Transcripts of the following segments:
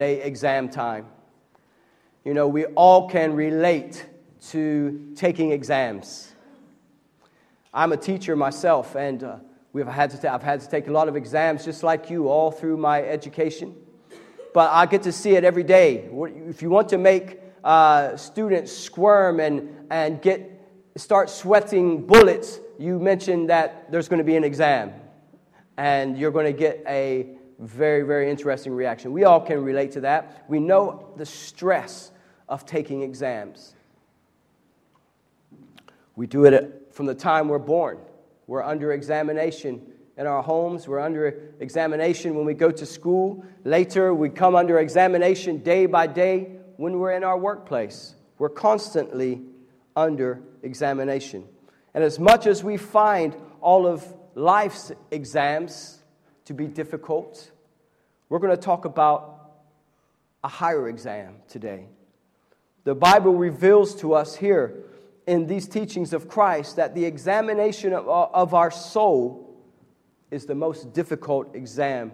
exam time. You know, we all can relate to taking exams. I'm a teacher myself, and uh, we've had to I've had to take a lot of exams just like you all through my education. But I get to see it every day. If you want to make uh, students squirm and, and get, start sweating bullets, you mentioned that there's going to be an exam. And you're going to get a very, very interesting reaction. We all can relate to that. We know the stress of taking exams. We do it from the time we're born. We're under examination in our homes, we're under examination when we go to school. Later, we come under examination day by day when we're in our workplace. We're constantly under examination. And as much as we find all of life's exams to be difficult, we're going to talk about a higher exam today. The Bible reveals to us here in these teachings of Christ that the examination of, our soul is the most difficult exam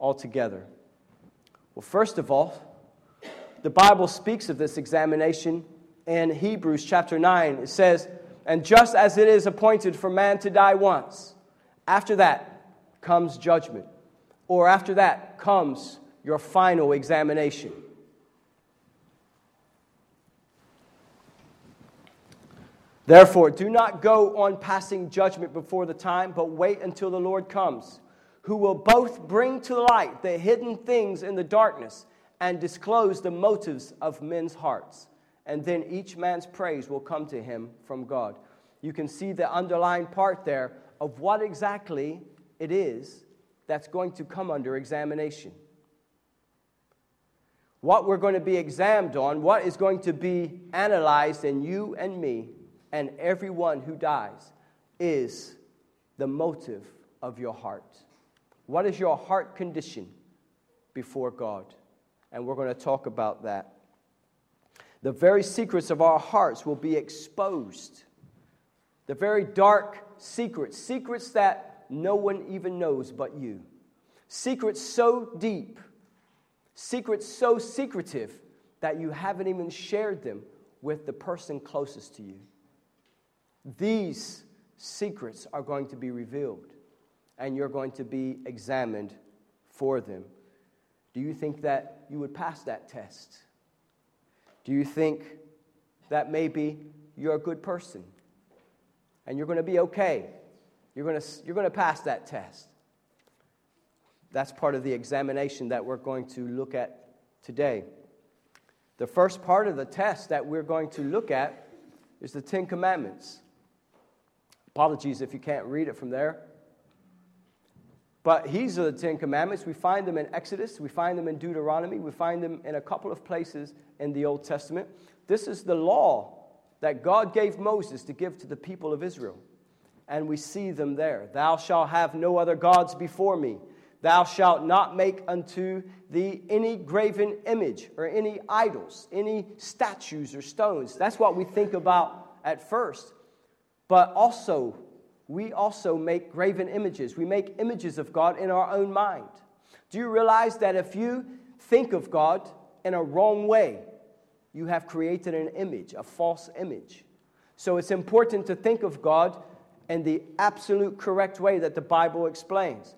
altogether. Well, first of all, the Bible speaks of this examination in Hebrews chapter 9. It says, And just as it is appointed for man to die once, after that comes judgment or after that comes your final examination. Therefore, do not go on passing judgment before the time, but wait until the Lord comes, who will both bring to light the hidden things in the darkness and disclose the motives of men's hearts. And then each man's praise will come to him from God. You can see the underlying part there of what exactly it is that's going to come under examination. What we're going to be examined on, what is going to be analyzed in you and me and everyone who dies, is the motive of your heart. What is your heart condition before God? And we're going to talk about that. The very secrets of our hearts will be exposed. The very dark secrets, secrets that no one even knows but you. Secrets so deep, secrets so secretive that you haven't even shared them with the person closest to you. These secrets are going to be revealed, and you're going to be examined for them. Do you think that you would pass that test? Do you think that maybe you're a good person and you're going to be okay you're going to, you're going to pass that test. That's part of the examination that we're going to look at today. The first part of the test that we're going to look at is the Ten Commandments. Apologies if you can't read it from there. But these are the Ten Commandments. We find them in Exodus, we find them in Deuteronomy, we find them in a couple of places in the Old Testament. This is the law that God gave Moses to give to the people of Israel and we see them there. Thou shalt have no other gods before me. Thou shalt not make unto thee any graven image or any idols, any statues or stones. That's what we think about at first. But also, we also make graven images. We make images of God in our own mind. Do you realize that if you think of God in a wrong way, you have created an image, a false image? So it's important to think of God and the absolute correct way that the Bible explains.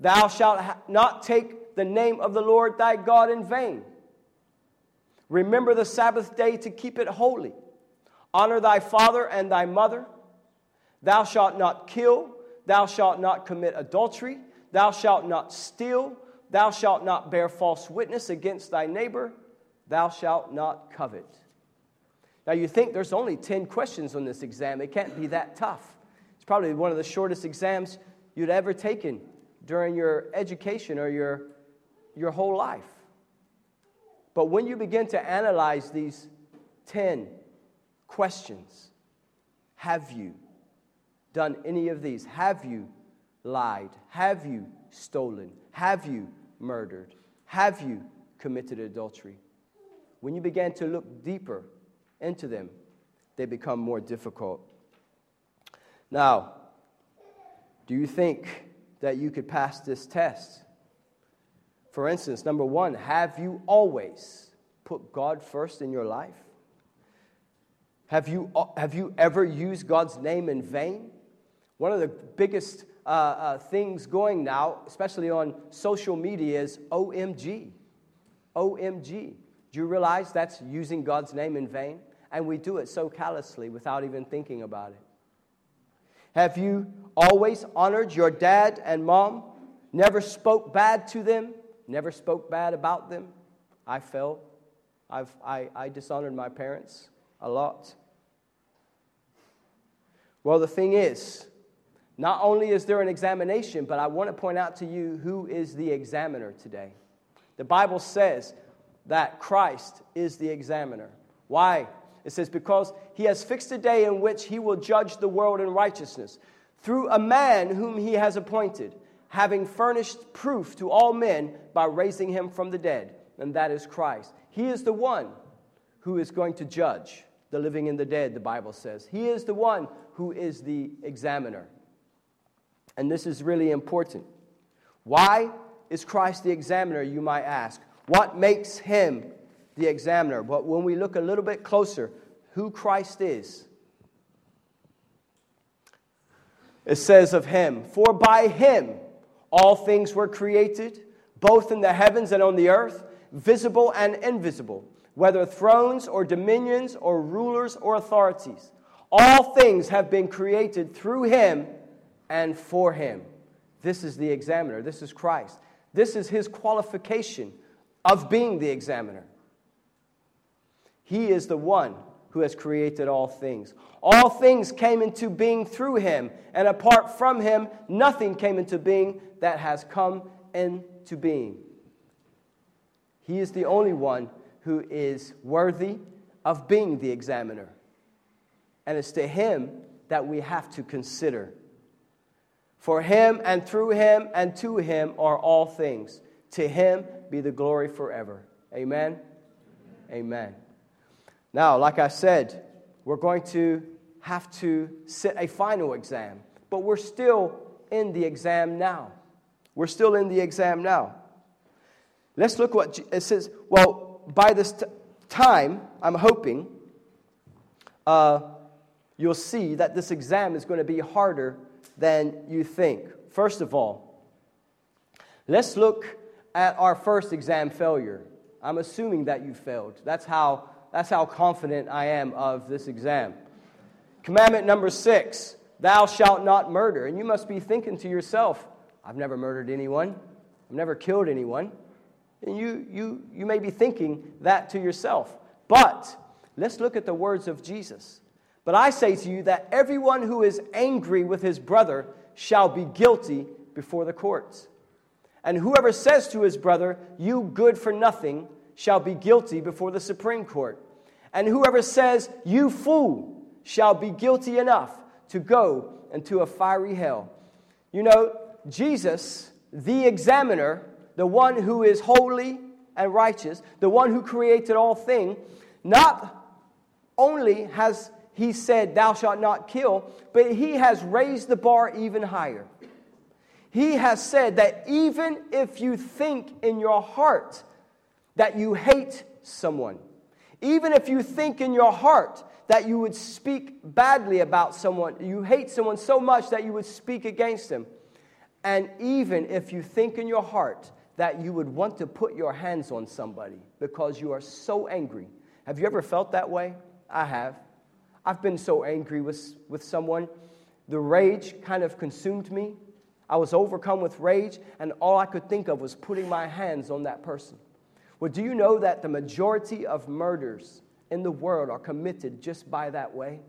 Thou shalt not take the name of the Lord thy God in vain. Remember the Sabbath day to keep it holy. Honor thy father and thy mother. Thou shalt not kill. Thou shalt not commit adultery. Thou shalt not steal. Thou shalt not bear false witness against thy neighbor. Thou shalt not covet. Now, you think there's only 10 questions on this exam. It can't be that tough. Probably one of the shortest exams you'd ever taken during your education or your, your whole life. But when you begin to analyze these 10 questions, have you done any of these? Have you lied? Have you stolen? Have you murdered? Have you committed adultery? When you begin to look deeper into them, they become more difficult. Now, do you think that you could pass this test? For instance, number one, have you always put God first in your life? Have you, have you ever used God's name in vain? One of the biggest uh, uh, things going now, especially on social media, is OMG. OMG. Do you realize that's using God's name in vain? And we do it so callously without even thinking about it. Have you always honored your dad and mom? Never spoke bad to them? Never spoke bad about them? I felt. I've, I, I dishonored my parents a lot. Well, the thing is, not only is there an examination, but I want to point out to you who is the examiner today. The Bible says that Christ is the examiner. Why? It says, Because he has fixed a day in which he will judge the world in righteousness through a man whom he has appointed, having furnished proof to all men by raising him from the dead, and that is Christ. He is the one who is going to judge the living and the dead, the Bible says. He is the one who is the examiner. And this is really important. Why is Christ the examiner, you might ask? What makes him the examiner? But when we look a little bit closer, who Christ is, it says of him, For by him all things were created, both in the heavens and on the earth, visible and invisible, whether thrones or dominions or rulers or authorities. All things have been created through him and for him. This is the examiner. This is Christ. This is his qualification of being the examiner. He is the one who has created all things. All things came into being through him, and apart from him, nothing came into being that has come into being. He is the only one who is worthy of being the examiner. And it's to him that we have to consider. For him and through him and to him are all things. To him be the glory forever. Amen. Amen. Now, like I said, we're going to have to sit a final exam, but we're still in the exam now. We're still in the exam now. Let's look what it says. Well, by this t- time, I'm hoping uh, you'll see that this exam is going to be harder than you think. First of all, let's look at our first exam failure. I'm assuming that you failed. That's how that's how confident I am of this exam. Commandment number six Thou shalt not murder. And you must be thinking to yourself, I've never murdered anyone, I've never killed anyone. And you, you, you may be thinking that to yourself. But let's look at the words of Jesus. But I say to you that everyone who is angry with his brother shall be guilty before the courts. And whoever says to his brother, You good for nothing, shall be guilty before the Supreme Court. And whoever says, You fool, shall be guilty enough to go into a fiery hell. You know, Jesus, the examiner, the one who is holy and righteous, the one who created all things, not only has he said, Thou shalt not kill, but he has raised the bar even higher. He has said that even if you think in your heart that you hate someone, even if you think in your heart that you would speak badly about someone, you hate someone so much that you would speak against them, and even if you think in your heart that you would want to put your hands on somebody because you are so angry. Have you ever felt that way? I have. I've been so angry with, with someone. The rage kind of consumed me. I was overcome with rage, and all I could think of was putting my hands on that person. Well, do you know that the majority of murders in the world are committed just by that way?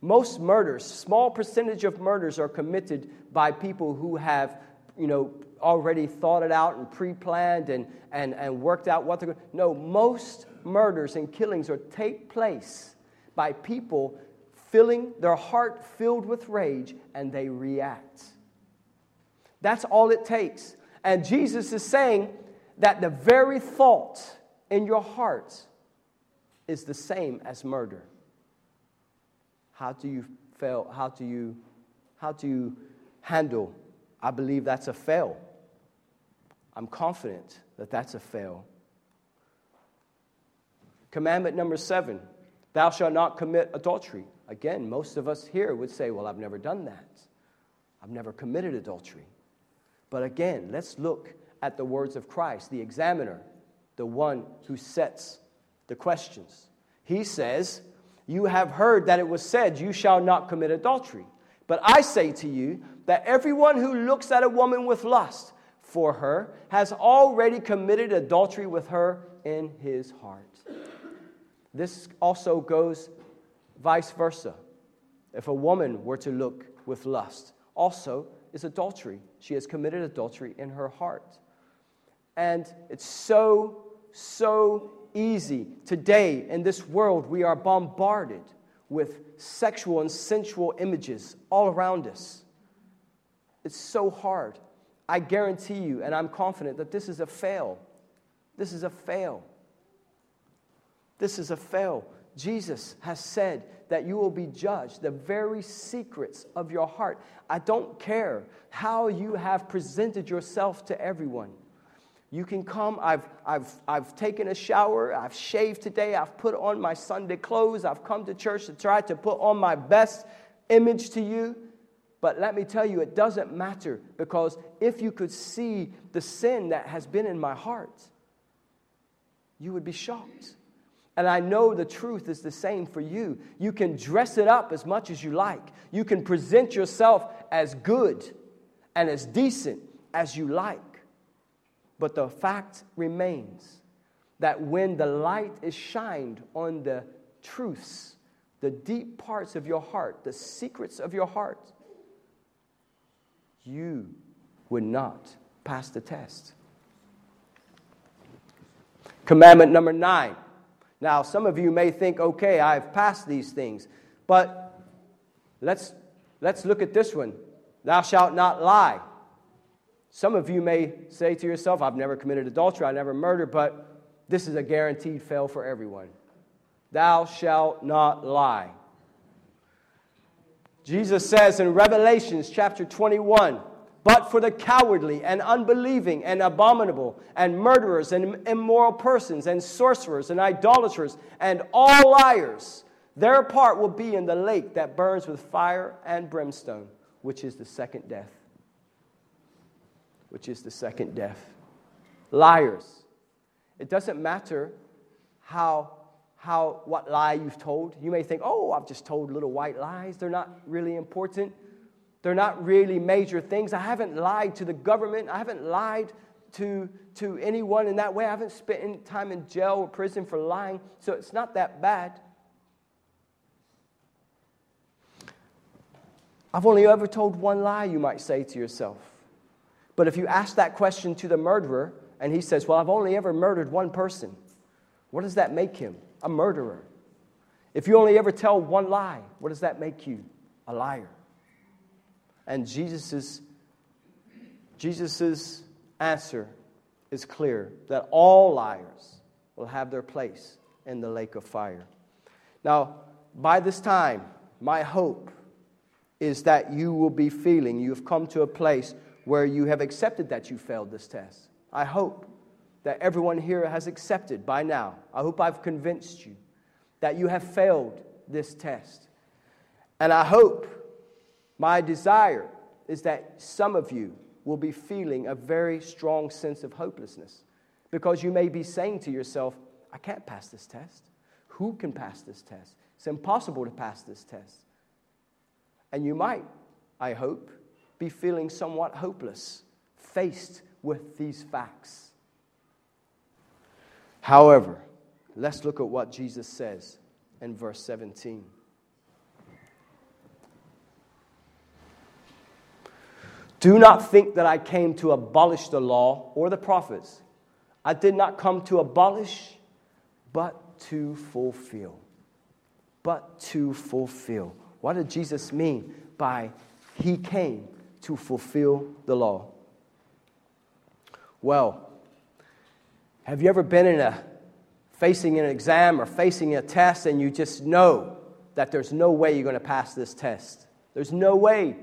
Most murders, small percentage of murders are committed by people who have, you know, already thought it out and pre-planned and, and, and worked out what they're going to. No, most murders and killings are take place by people filling their heart filled with rage and they react. That's all it takes. And Jesus is saying that the very thought in your heart is the same as murder. How do you fail? How do you, how do you handle? I believe that's a fail. I'm confident that that's a fail. Commandment number seven Thou shalt not commit adultery. Again, most of us here would say, Well, I've never done that. I've never committed adultery. But again, let's look at the words of Christ, the examiner, the one who sets the questions. He says, You have heard that it was said, You shall not commit adultery. But I say to you that everyone who looks at a woman with lust for her has already committed adultery with her in his heart. This also goes vice versa. If a woman were to look with lust, also is adultery. She has committed adultery in her heart. And it's so, so easy. Today, in this world, we are bombarded with sexual and sensual images all around us. It's so hard. I guarantee you, and I'm confident, that this is a fail. This is a fail. This is a fail. Jesus has said that you will be judged, the very secrets of your heart. I don't care how you have presented yourself to everyone. You can come. I've, I've, I've taken a shower. I've shaved today. I've put on my Sunday clothes. I've come to church to try to put on my best image to you. But let me tell you, it doesn't matter because if you could see the sin that has been in my heart, you would be shocked. And I know the truth is the same for you. You can dress it up as much as you like, you can present yourself as good and as decent as you like. But the fact remains that when the light is shined on the truths, the deep parts of your heart, the secrets of your heart, you would not pass the test. Commandment number nine now, some of you may think, okay, I've passed these things, but let's, let's look at this one. Thou shalt not lie. Some of you may say to yourself, I've never committed adultery, I never murdered, but this is a guaranteed fail for everyone. Thou shalt not lie. Jesus says in Revelations chapter 21, but for the cowardly and unbelieving and abominable and murderers and immoral persons and sorcerers and idolaters and all liars, their part will be in the lake that burns with fire and brimstone, which is the second death. Which is the second death. Liars. It doesn't matter how, how what lie you've told. You may think, oh, I've just told little white lies. They're not really important. They're not really major things. I haven't lied to the government. I haven't lied to, to anyone in that way. I haven't spent any time in jail or prison for lying, so it's not that bad. I've only ever told one lie, you might say to yourself. But if you ask that question to the murderer, and he says, Well, I've only ever murdered one person, what does that make him? A murderer. If you only ever tell one lie, what does that make you? A liar. And Jesus' Jesus's answer is clear that all liars will have their place in the lake of fire. Now, by this time, my hope is that you will be feeling you have come to a place where you have accepted that you failed this test. I hope that everyone here has accepted by now. I hope I've convinced you that you have failed this test. And I hope my desire is that some of you will be feeling a very strong sense of hopelessness because you may be saying to yourself, I can't pass this test. Who can pass this test? It's impossible to pass this test. And you might, I hope, be feeling somewhat hopeless faced with these facts. However, let's look at what Jesus says in verse 17. Do not think that I came to abolish the law or the prophets. I did not come to abolish, but to fulfill. But to fulfill. What did Jesus mean by he came to fulfill the law? Well, have you ever been in a facing an exam or facing a test and you just know that there's no way you're going to pass this test? There's no way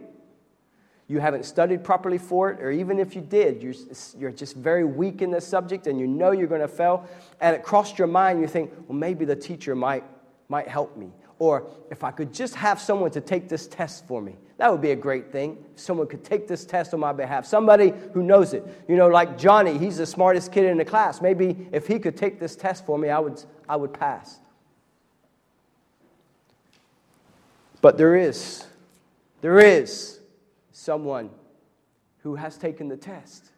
you haven't studied properly for it, or even if you did, you're, you're just very weak in the subject and you know you're going to fail, and it crossed your mind, you think, well, maybe the teacher might, might help me. Or if I could just have someone to take this test for me, that would be a great thing. Someone could take this test on my behalf. Somebody who knows it. You know, like Johnny, he's the smartest kid in the class. Maybe if he could take this test for me, I would, I would pass. But there is, there is someone who has taken the test.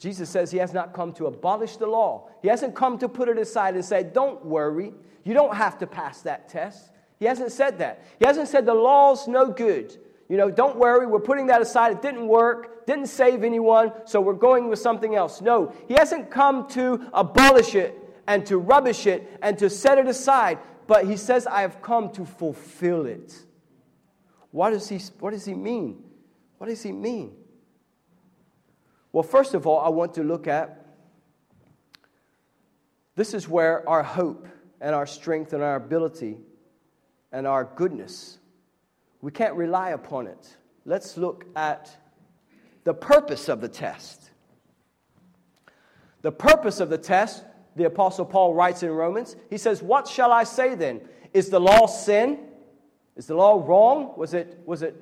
Jesus says he has not come to abolish the law. He hasn't come to put it aside and say, Don't worry, you don't have to pass that test. He hasn't said that. He hasn't said the law's no good. You know, don't worry, we're putting that aside. It didn't work, didn't save anyone, so we're going with something else. No, he hasn't come to abolish it and to rubbish it and to set it aside, but he says, I have come to fulfill it. What does he, what does he mean? What does he mean? Well, first of all, I want to look at this is where our hope and our strength and our ability and our goodness, we can't rely upon it. Let's look at the purpose of the test. The purpose of the test, the Apostle Paul writes in Romans, he says, What shall I say then? Is the law sin? Is the law wrong? Was it, was it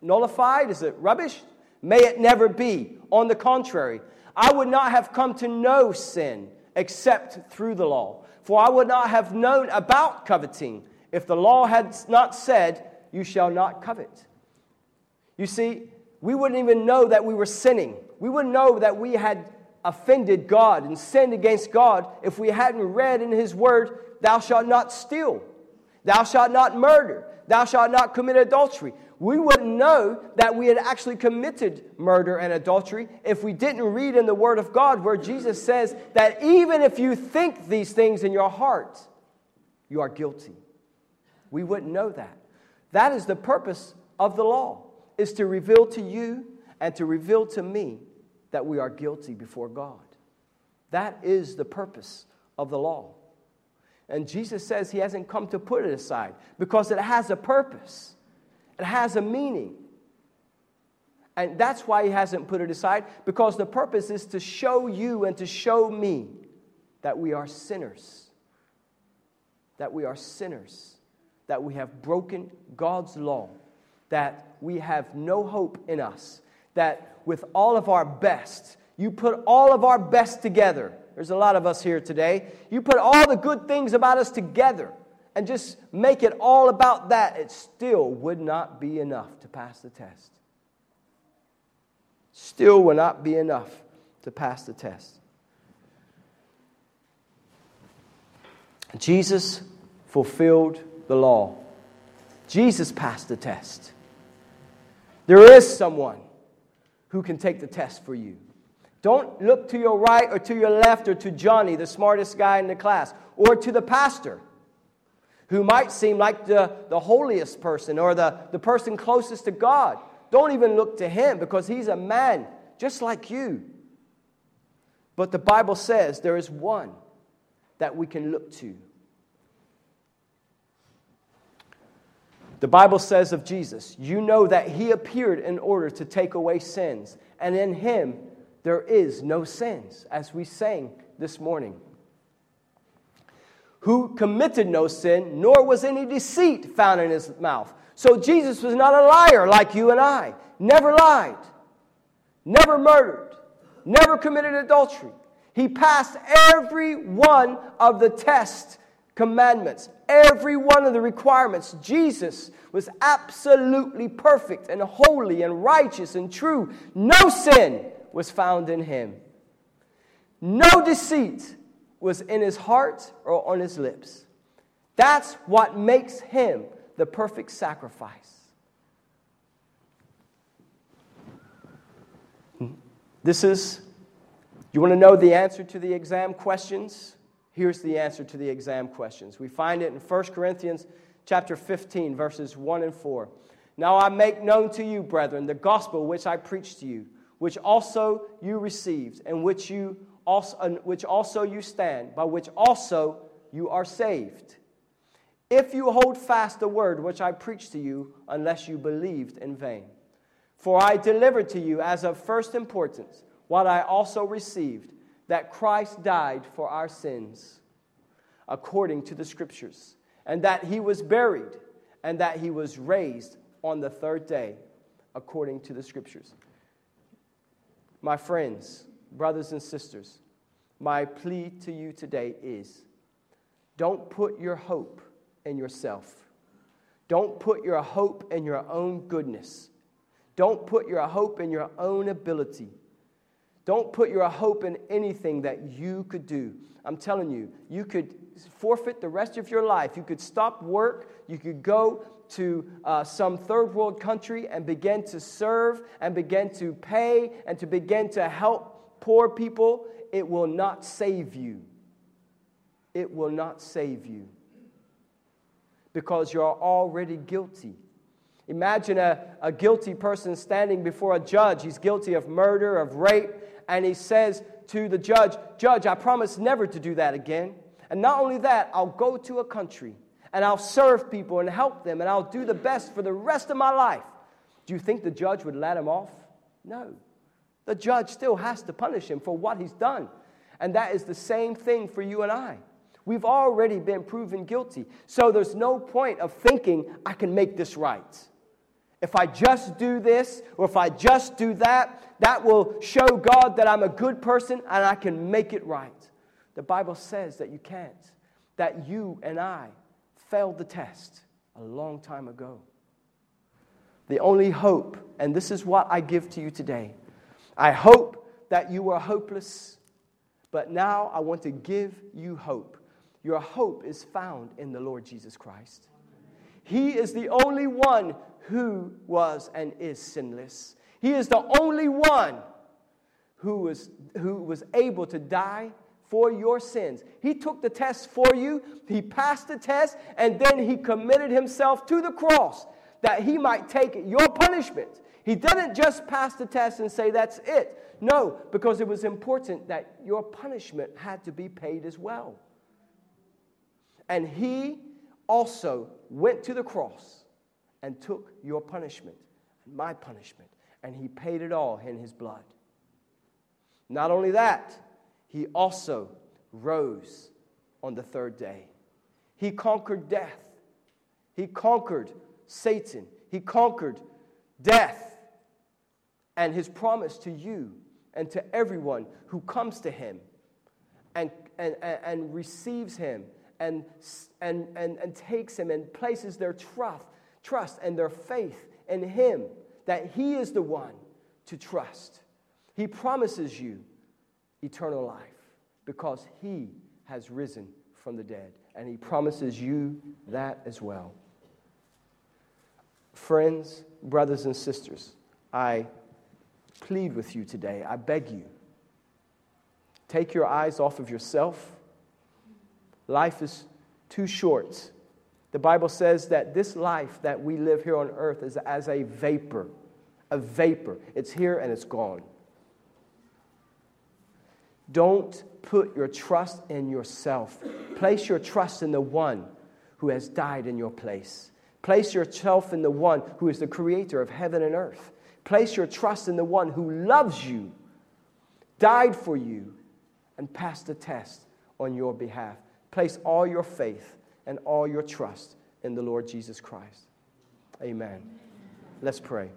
nullified? Is it rubbish? May it never be. On the contrary, I would not have come to know sin except through the law. For I would not have known about coveting if the law had not said, You shall not covet. You see, we wouldn't even know that we were sinning. We wouldn't know that we had offended God and sinned against God if we hadn't read in His Word, Thou shalt not steal, Thou shalt not murder, Thou shalt not commit adultery. We wouldn't know that we had actually committed murder and adultery if we didn't read in the Word of God where Jesus says that even if you think these things in your heart, you are guilty. We wouldn't know that. That is the purpose of the law, is to reveal to you and to reveal to me that we are guilty before God. That is the purpose of the law. And Jesus says he hasn't come to put it aside because it has a purpose, it has a meaning. And that's why he hasn't put it aside because the purpose is to show you and to show me that we are sinners. That we are sinners. That we have broken God's law. That we have no hope in us. That with all of our best, you put all of our best together there's a lot of us here today. You put all the good things about us together and just make it all about that, it still would not be enough to pass the test. Still would not be enough to pass the test. Jesus fulfilled the law. Jesus passed the test. There is someone who can take the test for you. Don't look to your right or to your left or to Johnny, the smartest guy in the class, or to the pastor, who might seem like the, the holiest person or the, the person closest to God. Don't even look to him because he's a man just like you. But the Bible says there is one that we can look to. The Bible says of Jesus, you know that he appeared in order to take away sins, and in him there is no sins, as we sang this morning. Who committed no sin, nor was any deceit found in his mouth. So Jesus was not a liar like you and I. Never lied, never murdered, never committed adultery. He passed every one of the test commandments, every one of the requirements. Jesus was absolutely perfect and holy and righteous and true. No sin was found in him. No deceit was in his heart or on his lips. That's what makes him the perfect sacrifice. This is, you want to know the answer to the exam questions? Here's the answer to the exam questions. We find it in 1 Corinthians chapter 15, verses 1 and 4. Now I make known to you, brethren, the gospel which I preached to you which also you received, and which, you also, which also you stand, by which also you are saved, if you hold fast the word which I preached to you, unless you believed in vain. For I delivered to you as of first importance what I also received that Christ died for our sins, according to the Scriptures, and that he was buried, and that he was raised on the third day, according to the Scriptures. My friends, brothers, and sisters, my plea to you today is don't put your hope in yourself. Don't put your hope in your own goodness. Don't put your hope in your own ability. Don't put your hope in anything that you could do. I'm telling you, you could forfeit the rest of your life. You could stop work. You could go to uh, some third world country and begin to serve and begin to pay and to begin to help poor people. It will not save you. It will not save you because you're already guilty. Imagine a, a guilty person standing before a judge. He's guilty of murder, of rape, and he says to the judge, Judge, I promise never to do that again. And not only that, I'll go to a country and I'll serve people and help them and I'll do the best for the rest of my life. Do you think the judge would let him off? No. The judge still has to punish him for what he's done. And that is the same thing for you and I. We've already been proven guilty. So there's no point of thinking, I can make this right. If I just do this or if I just do that, that will show God that I'm a good person and I can make it right. The Bible says that you can't, that you and I failed the test a long time ago. The only hope, and this is what I give to you today I hope that you were hopeless, but now I want to give you hope. Your hope is found in the Lord Jesus Christ. He is the only one who was and is sinless. He is the only one who was, who was able to die for your sins. He took the test for you, he passed the test, and then he committed himself to the cross that he might take your punishment. He didn't just pass the test and say, That's it. No, because it was important that your punishment had to be paid as well. And he also went to the cross and took your punishment and my punishment, and he paid it all in his blood. Not only that, he also rose on the third day. He conquered death, he conquered Satan, he conquered death. And his promise to you and to everyone who comes to him and, and, and, receives him and, and, and, and takes him and places their trust, trust and their faith in him, that he is the one to trust. He promises you eternal life because he has risen from the dead, and he promises you that as well. Friends, brothers, and sisters, I plead with you today. I beg you. Take your eyes off of yourself Life is too short. The Bible says that this life that we live here on earth is as a vapor, a vapor. It's here and it's gone. Don't put your trust in yourself. Place your trust in the one who has died in your place. Place yourself in the one who is the creator of heaven and earth. Place your trust in the one who loves you, died for you, and passed the test on your behalf. Place all your faith and all your trust in the Lord Jesus Christ. Amen. Let's pray.